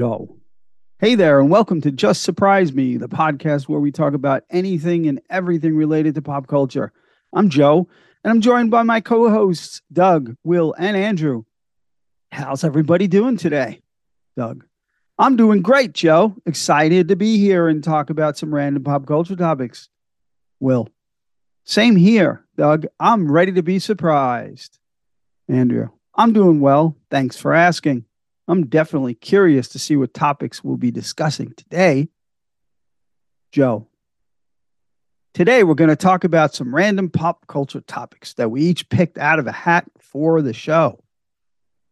Joe. Hey there, and welcome to Just Surprise Me, the podcast where we talk about anything and everything related to pop culture. I'm Joe, and I'm joined by my co hosts, Doug, Will, and Andrew. How's everybody doing today? Doug. I'm doing great, Joe. Excited to be here and talk about some random pop culture topics. Will. Same here, Doug. I'm ready to be surprised. Andrew. I'm doing well. Thanks for asking. I'm definitely curious to see what topics we'll be discussing today. Joe. Today, we're going to talk about some random pop culture topics that we each picked out of a hat for the show.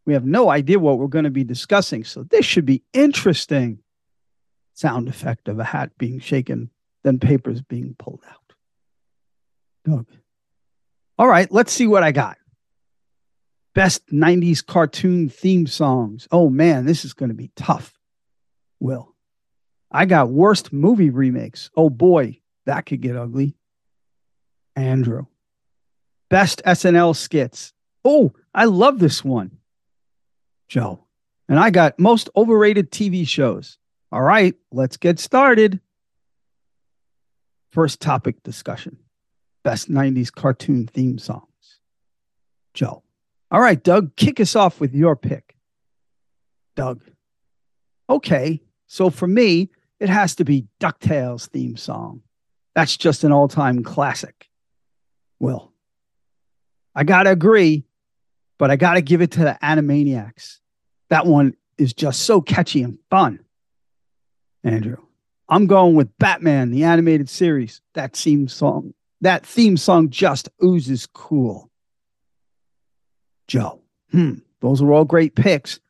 We have no idea what we're going to be discussing, so this should be interesting. Sound effect of a hat being shaken, then papers being pulled out. Doug. All right, let's see what I got best 90s cartoon theme songs. Oh man, this is going to be tough. Will. I got worst movie remakes. Oh boy, that could get ugly. Andrew. Best SNL skits. Oh, I love this one. Joe. And I got most overrated TV shows. All right, let's get started. First topic discussion best 90s cartoon theme songs. Joe. All right, Doug, kick us off with your pick. Doug. Okay, so for me, it has to be DuckTales theme song. That's just an all time classic. Will. I got to agree, but I got to give it to the Animaniacs. That one is just so catchy and fun. Andrew. I'm going with Batman, the animated series. That theme song, that theme song just oozes cool. Joe. Hmm, those are all great picks,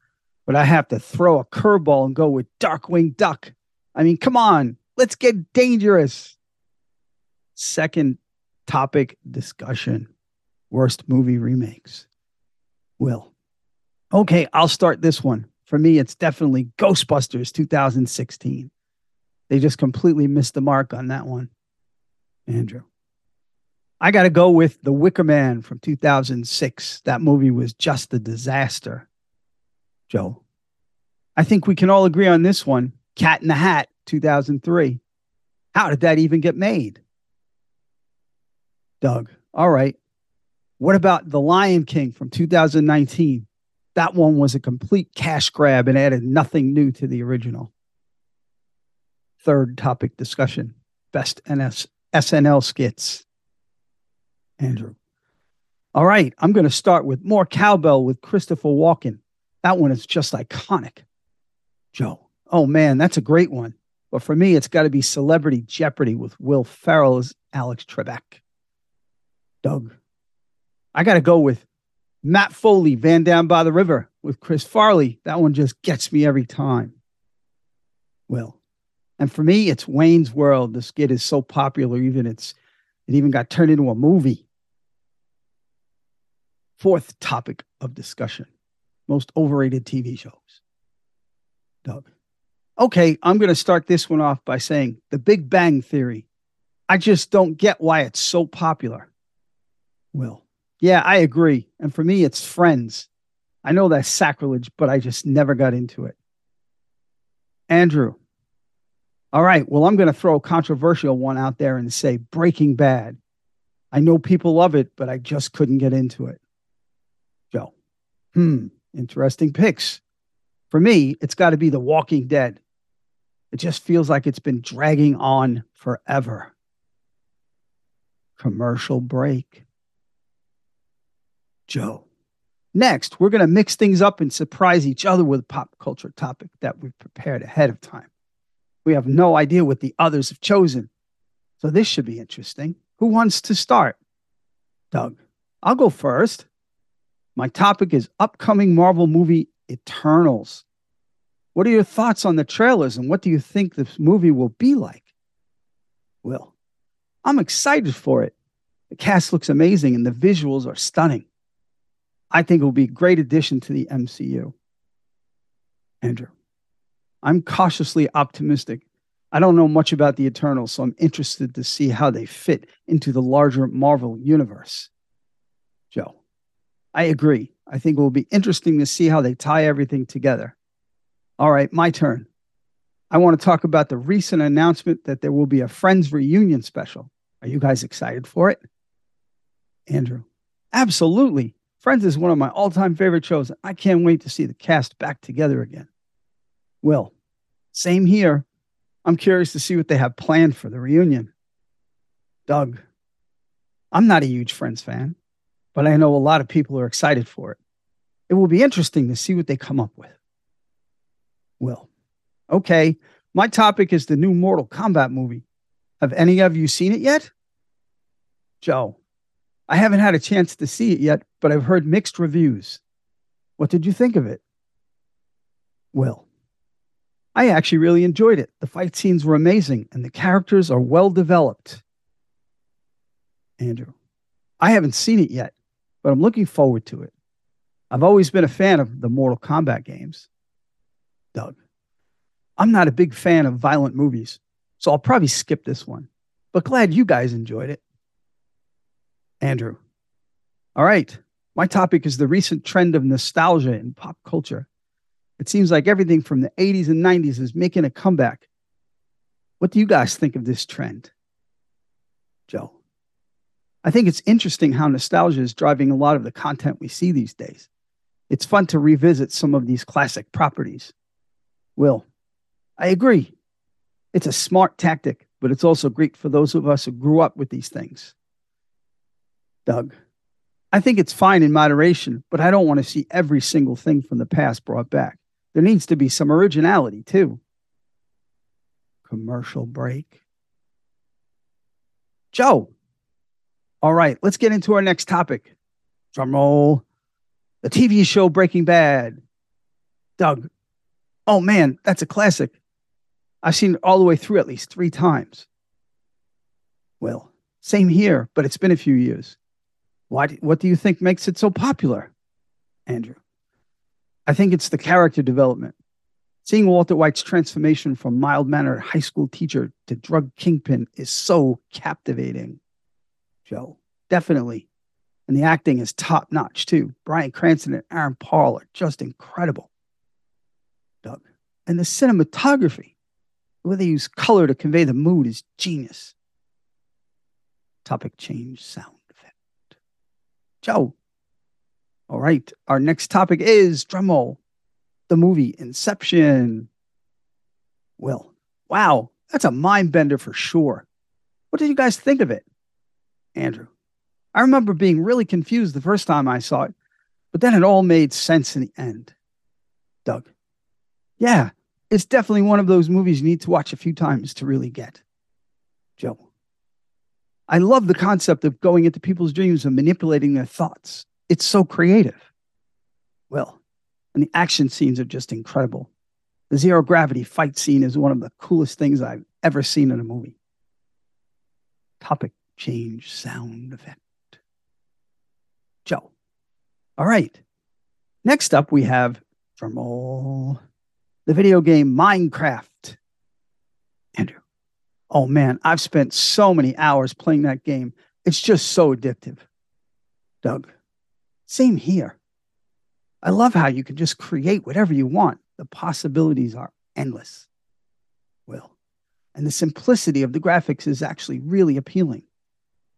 but I have to throw a curveball and go with Darkwing Duck. I mean, come on, let's get dangerous. Second topic discussion worst movie remakes. Will. Okay, I'll start this one. For me, it's definitely Ghostbusters 2016. They just completely missed the mark on that one. Andrew. I got to go with The Wicker Man from 2006. That movie was just a disaster. Joe. I think we can all agree on this one Cat in the Hat 2003. How did that even get made? Doug. All right. What about The Lion King from 2019? That one was a complete cash grab and added nothing new to the original. Third topic discussion best NS, SNL skits. Andrew. All right, I'm going to start with more cowbell with Christopher Walken. That one is just iconic. Joe. Oh man, that's a great one. But for me, it's got to be Celebrity Jeopardy with Will Ferrell as Alex Trebek. Doug. I got to go with Matt Foley, Van Down by the River with Chris Farley. That one just gets me every time. Will. And for me, it's Wayne's World. The skit is so popular, even it's it even got turned into a movie. Fourth topic of discussion most overrated TV shows. Doug. Okay, I'm going to start this one off by saying The Big Bang Theory. I just don't get why it's so popular. Will. Yeah, I agree. And for me, it's Friends. I know that's sacrilege, but I just never got into it. Andrew. All right. Well, I'm going to throw a controversial one out there and say Breaking Bad. I know people love it, but I just couldn't get into it. Hmm, interesting picks. For me, it's got to be The Walking Dead. It just feels like it's been dragging on forever. Commercial break. Joe. Next, we're going to mix things up and surprise each other with a pop culture topic that we've prepared ahead of time. We have no idea what the others have chosen. So this should be interesting. Who wants to start? Doug. I'll go first. My topic is upcoming Marvel movie Eternals. What are your thoughts on the trailers and what do you think this movie will be like? Will, I'm excited for it. The cast looks amazing and the visuals are stunning. I think it will be a great addition to the MCU. Andrew, I'm cautiously optimistic. I don't know much about the Eternals, so I'm interested to see how they fit into the larger Marvel universe. Joe, I agree. I think it will be interesting to see how they tie everything together. All right, my turn. I want to talk about the recent announcement that there will be a Friends reunion special. Are you guys excited for it? Andrew, absolutely. Friends is one of my all time favorite shows. I can't wait to see the cast back together again. Will, same here. I'm curious to see what they have planned for the reunion. Doug, I'm not a huge Friends fan, but I know a lot of people are excited for it. It will be interesting to see what they come up with. Will, okay, my topic is the new Mortal Kombat movie. Have any of you seen it yet? Joe, I haven't had a chance to see it yet, but I've heard mixed reviews. What did you think of it? Will, I actually really enjoyed it. The fight scenes were amazing and the characters are well developed. Andrew, I haven't seen it yet, but I'm looking forward to it. I've always been a fan of the Mortal Kombat games. Doug, I'm not a big fan of violent movies, so I'll probably skip this one, but glad you guys enjoyed it. Andrew, all right. My topic is the recent trend of nostalgia in pop culture. It seems like everything from the 80s and 90s is making a comeback. What do you guys think of this trend? Joe. I think it's interesting how nostalgia is driving a lot of the content we see these days. It's fun to revisit some of these classic properties. Will, I agree. It's a smart tactic, but it's also great for those of us who grew up with these things. Doug, I think it's fine in moderation, but I don't want to see every single thing from the past brought back. There needs to be some originality too. Commercial break. Joe. All right, let's get into our next topic. Drum roll. The TV show Breaking Bad. Doug. Oh man, that's a classic. I've seen it all the way through at least three times. Well, same here, but it's been a few years. Why, what do you think makes it so popular? Andrew. I think it's the character development. Seeing Walter White's transformation from mild mannered high school teacher to drug kingpin is so captivating. Joe, definitely. And the acting is top notch too. Bryan Cranston and Aaron Paul are just incredible. Doug. And the cinematography, the way they use color to convey the mood is genius. Topic change sound effect. Joe, all right. Our next topic is drumroll, the movie Inception. Well, wow, that's a mind bender for sure. What did you guys think of it? Andrew. I remember being really confused the first time I saw it, but then it all made sense in the end. Doug. Yeah, it's definitely one of those movies you need to watch a few times to really get. Joe. I love the concept of going into people's dreams and manipulating their thoughts. It's so creative. Well, and the action scenes are just incredible. The zero gravity fight scene is one of the coolest things I've ever seen in a movie. Topic change sound effect. Joe. All right. Next up, we have from all the video game Minecraft. Andrew. Oh man, I've spent so many hours playing that game. It's just so addictive. Doug. Same here. I love how you can just create whatever you want. The possibilities are endless. Will. And the simplicity of the graphics is actually really appealing.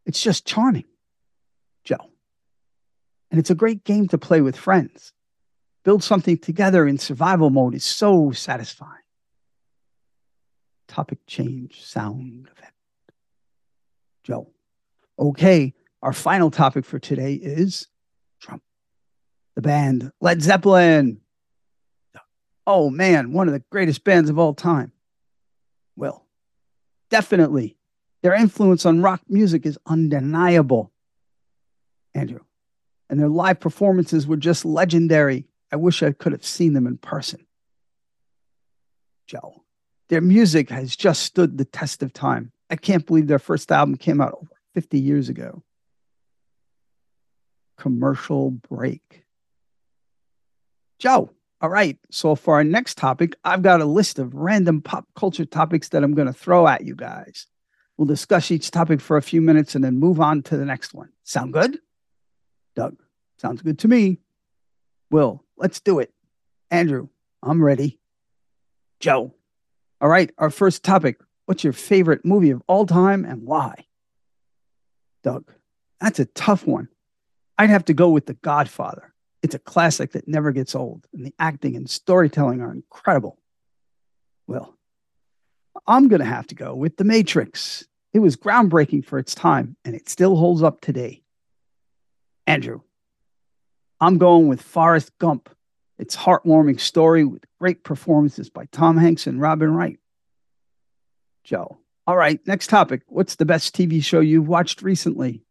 It's just charming. Joe. And it's a great game to play with friends. Build something together in survival mode is so satisfying. Topic change, sound effect. Joe. Okay, our final topic for today is Trump. The band Led Zeppelin. Oh man, one of the greatest bands of all time. Well, definitely. Their influence on rock music is undeniable. Andrew. And their live performances were just legendary. I wish I could have seen them in person. Joe. Their music has just stood the test of time. I can't believe their first album came out over 50 years ago commercial break. Joe, all right. So for our next topic, I've got a list of random pop culture topics that I'm going to throw at you guys. We'll discuss each topic for a few minutes and then move on to the next one. Sound good? Doug, sounds good to me. Will, let's do it. Andrew, I'm ready. Joe. All right, our first topic. What's your favorite movie of all time and why? Doug. That's a tough one. I'd have to go with The Godfather. It's a classic that never gets old, and the acting and storytelling are incredible. Well, I'm going to have to go with The Matrix. It was groundbreaking for its time, and it still holds up today. Andrew, I'm going with Forrest Gump. It's a heartwarming story with great performances by Tom Hanks and Robin Wright. Joe. All right, next topic. What's the best TV show you've watched recently?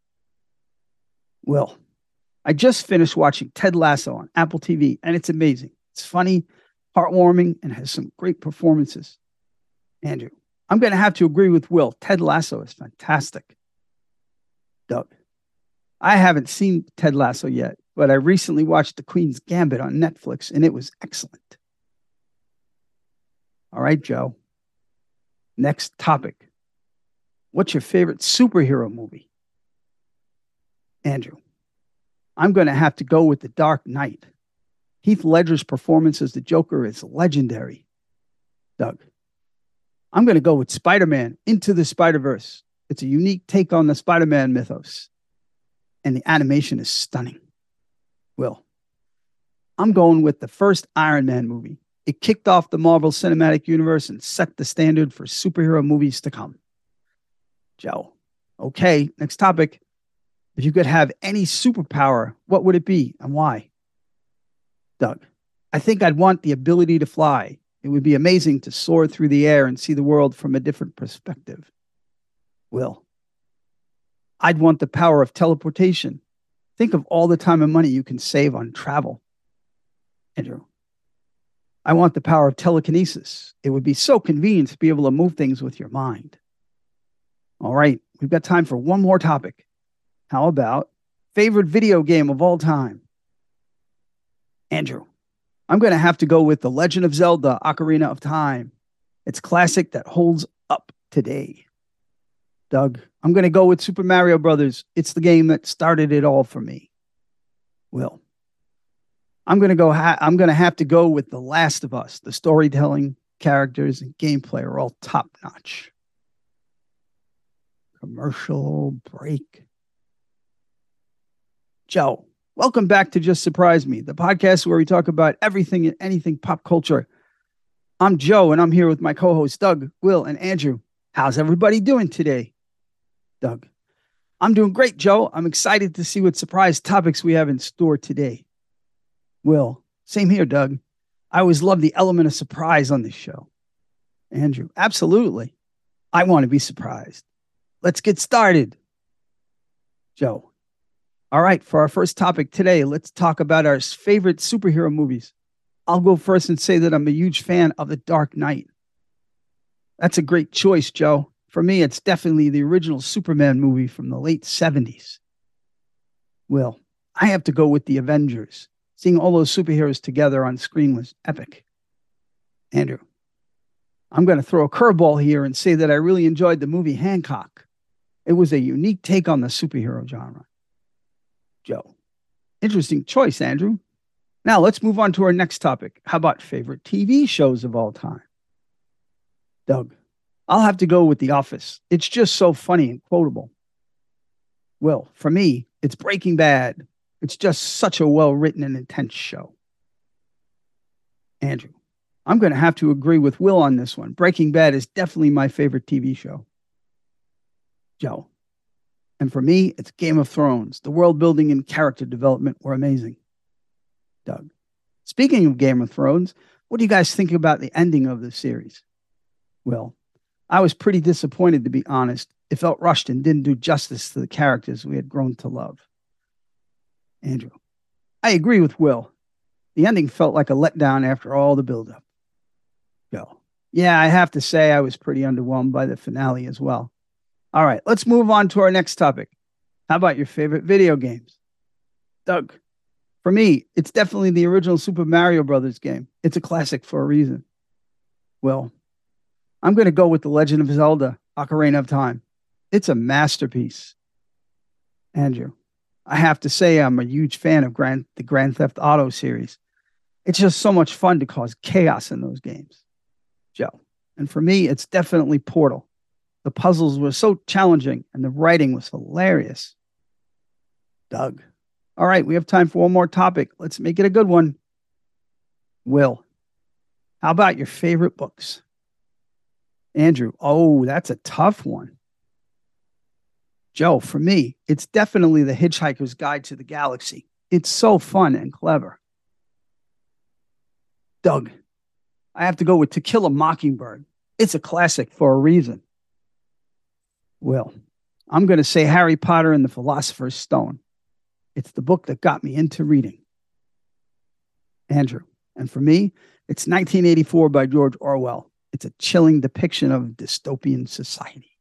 Will. I just finished watching Ted Lasso on Apple TV, and it's amazing. It's funny, heartwarming, and has some great performances. Andrew. I'm going to have to agree with Will. Ted Lasso is fantastic. Doug. I haven't seen Ted Lasso yet, but I recently watched The Queen's Gambit on Netflix and it was excellent. All right, Joe. Next topic. What's your favorite superhero movie? Andrew. I'm going to have to go with The Dark Knight. Heath Ledger's performance as the Joker is legendary. Doug. I'm going to go with Spider Man Into the Spider Verse. It's a unique take on the Spider Man mythos, and the animation is stunning. Will. I'm going with the first Iron Man movie. It kicked off the Marvel Cinematic Universe and set the standard for superhero movies to come. Joe. Okay, next topic. If you could have any superpower, what would it be and why? Doug. I think I'd want the ability to fly. It would be amazing to soar through the air and see the world from a different perspective. Will. I'd want the power of teleportation. Think of all the time and money you can save on travel. Andrew, I want the power of telekinesis. It would be so convenient to be able to move things with your mind. All right, we've got time for one more topic. How about favorite video game of all time? Andrew, I'm going to have to go with The Legend of Zelda Ocarina of Time. It's classic that holds up today. Doug, I'm going to go with Super Mario Brothers. It's the game that started it all for me. Will. I'm going to go ha- I'm going to have to go with The Last of Us. The storytelling, characters and gameplay are all top notch. Commercial break. Joe, welcome back to Just Surprise Me, the podcast where we talk about everything and anything pop culture. I'm Joe and I'm here with my co-hosts Doug, Will, and Andrew. How's everybody doing today? Doug. I'm doing great, Joe. I'm excited to see what surprise topics we have in store today. Will, same here, Doug. I always love the element of surprise on this show. Andrew, absolutely. I want to be surprised. Let's get started. Joe. All right, for our first topic today, let's talk about our favorite superhero movies. I'll go first and say that I'm a huge fan of The Dark Knight. That's a great choice, Joe for me, it's definitely the original Superman movie from the late 70s. Well, I have to go with the Avengers. Seeing all those superheroes together on screen was epic. Andrew, I'm going to throw a curveball here and say that I really enjoyed the movie Hancock. It was a unique take on the superhero genre. Joe, interesting choice, Andrew. Now let's move on to our next topic. How about favorite TV shows of all time? Doug, I'll have to go with The Office. It's just so funny and quotable. Well, for me, it's Breaking Bad. It's just such a well written and intense show. Andrew, I'm going to have to agree with Will on this one. Breaking Bad is definitely my favorite TV show. Joe, and for me, it's Game of Thrones. The world building and character development were amazing. Doug, speaking of Game of Thrones, what do you guys think about the ending of the series? Will, I was pretty disappointed, to be honest. It felt rushed and didn't do justice to the characters we had grown to love. Andrew, I agree with Will. The ending felt like a letdown after all the buildup. Joe, yeah, I have to say I was pretty underwhelmed by the finale as well. All right, let's move on to our next topic. How about your favorite video games? Doug, for me, it's definitely the original Super Mario Brothers game. It's a classic for a reason. Well, I'm going to go with The Legend of Zelda Ocarina of Time. It's a masterpiece. Andrew, I have to say I'm a huge fan of Grand, the Grand Theft Auto series. It's just so much fun to cause chaos in those games. Joe. And for me, it's definitely Portal. The puzzles were so challenging and the writing was hilarious. Doug. All right, we have time for one more topic. Let's make it a good one. Will. How about your favorite books? Andrew. Oh, that's a tough one. Joe, for me, it's definitely The Hitchhiker's Guide to the Galaxy. It's so fun and clever. Doug, I have to go with To Kill a Mockingbird. It's a classic for a reason. Will, I'm going to say Harry Potter and the Philosopher's Stone. It's the book that got me into reading. Andrew, and for me, it's 1984 by George Orwell. It's a chilling depiction of dystopian society.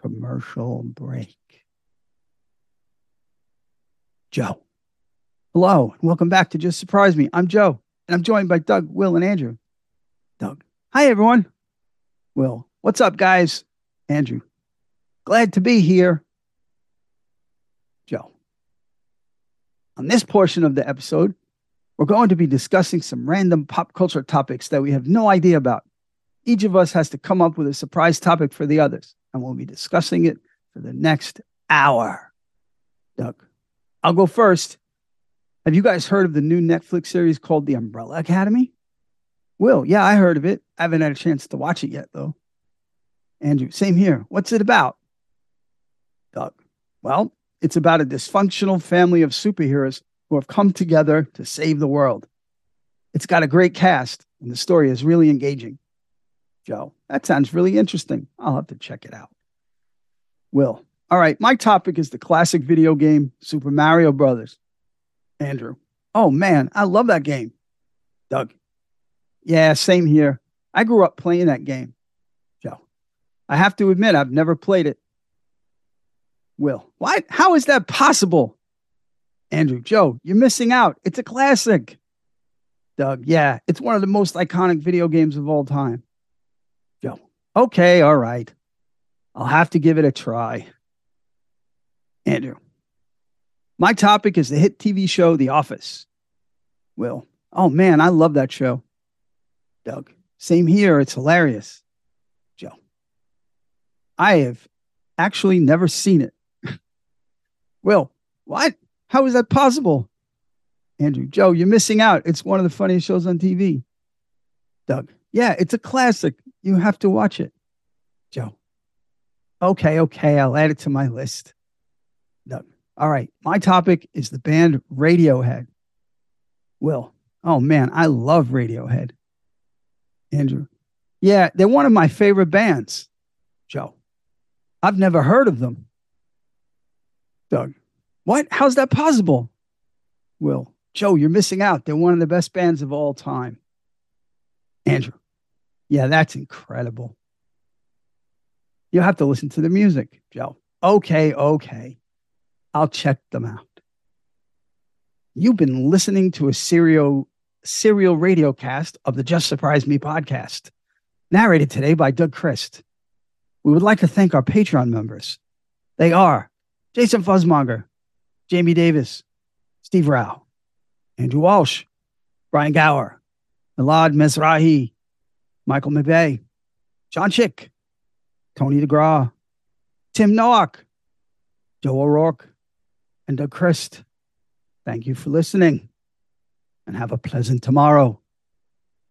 Commercial break. Joe. Hello, and welcome back to Just Surprise Me. I'm Joe, and I'm joined by Doug, Will, and Andrew. Doug. Hi, everyone. Will. What's up, guys? Andrew. Glad to be here. Joe. On this portion of the episode, we're going to be discussing some random pop culture topics that we have no idea about. Each of us has to come up with a surprise topic for the others, and we'll be discussing it for the next hour. Doug, I'll go first. Have you guys heard of the new Netflix series called The Umbrella Academy? Will, yeah, I heard of it. I haven't had a chance to watch it yet, though. Andrew, same here. What's it about? Doug, well, it's about a dysfunctional family of superheroes who have come together to save the world. It's got a great cast, and the story is really engaging. Joe, that sounds really interesting. I'll have to check it out. Will, all right, my topic is the classic video game Super Mario Brothers. Andrew, oh man, I love that game. Doug, yeah, same here. I grew up playing that game. I have to admit, I've never played it. Will, why? How is that possible? Andrew, Joe, you're missing out. It's a classic. Doug, yeah, it's one of the most iconic video games of all time. Joe, okay, all right. I'll have to give it a try. Andrew, my topic is the hit TV show The Office. Will, oh man, I love that show. Doug, same here. It's hilarious. I have actually never seen it. Will, what? How is that possible? Andrew, Joe, you're missing out. It's one of the funniest shows on TV. Doug, yeah, it's a classic. You have to watch it. Joe, okay, okay, I'll add it to my list. Doug, all right, my topic is the band Radiohead. Will, oh man, I love Radiohead. Andrew, yeah, they're one of my favorite bands. Joe, I've never heard of them. Doug, what? How's that possible? Will, Joe, you're missing out. They're one of the best bands of all time. Andrew, yeah, that's incredible. You'll have to listen to the music, Joe. Okay, okay. I'll check them out. You've been listening to a serial serial radio cast of the Just Surprise Me podcast, narrated today by Doug Christ. We would like to thank our Patreon members. They are Jason Fuzzmonger, Jamie Davis, Steve Rao, Andrew Walsh, Brian Gower, Milad Mesrahi, Michael McVeigh, John Chick, Tony DeGraw, Tim Nowak, Joe O'Rourke, and Doug Christ. Thank you for listening and have a pleasant tomorrow.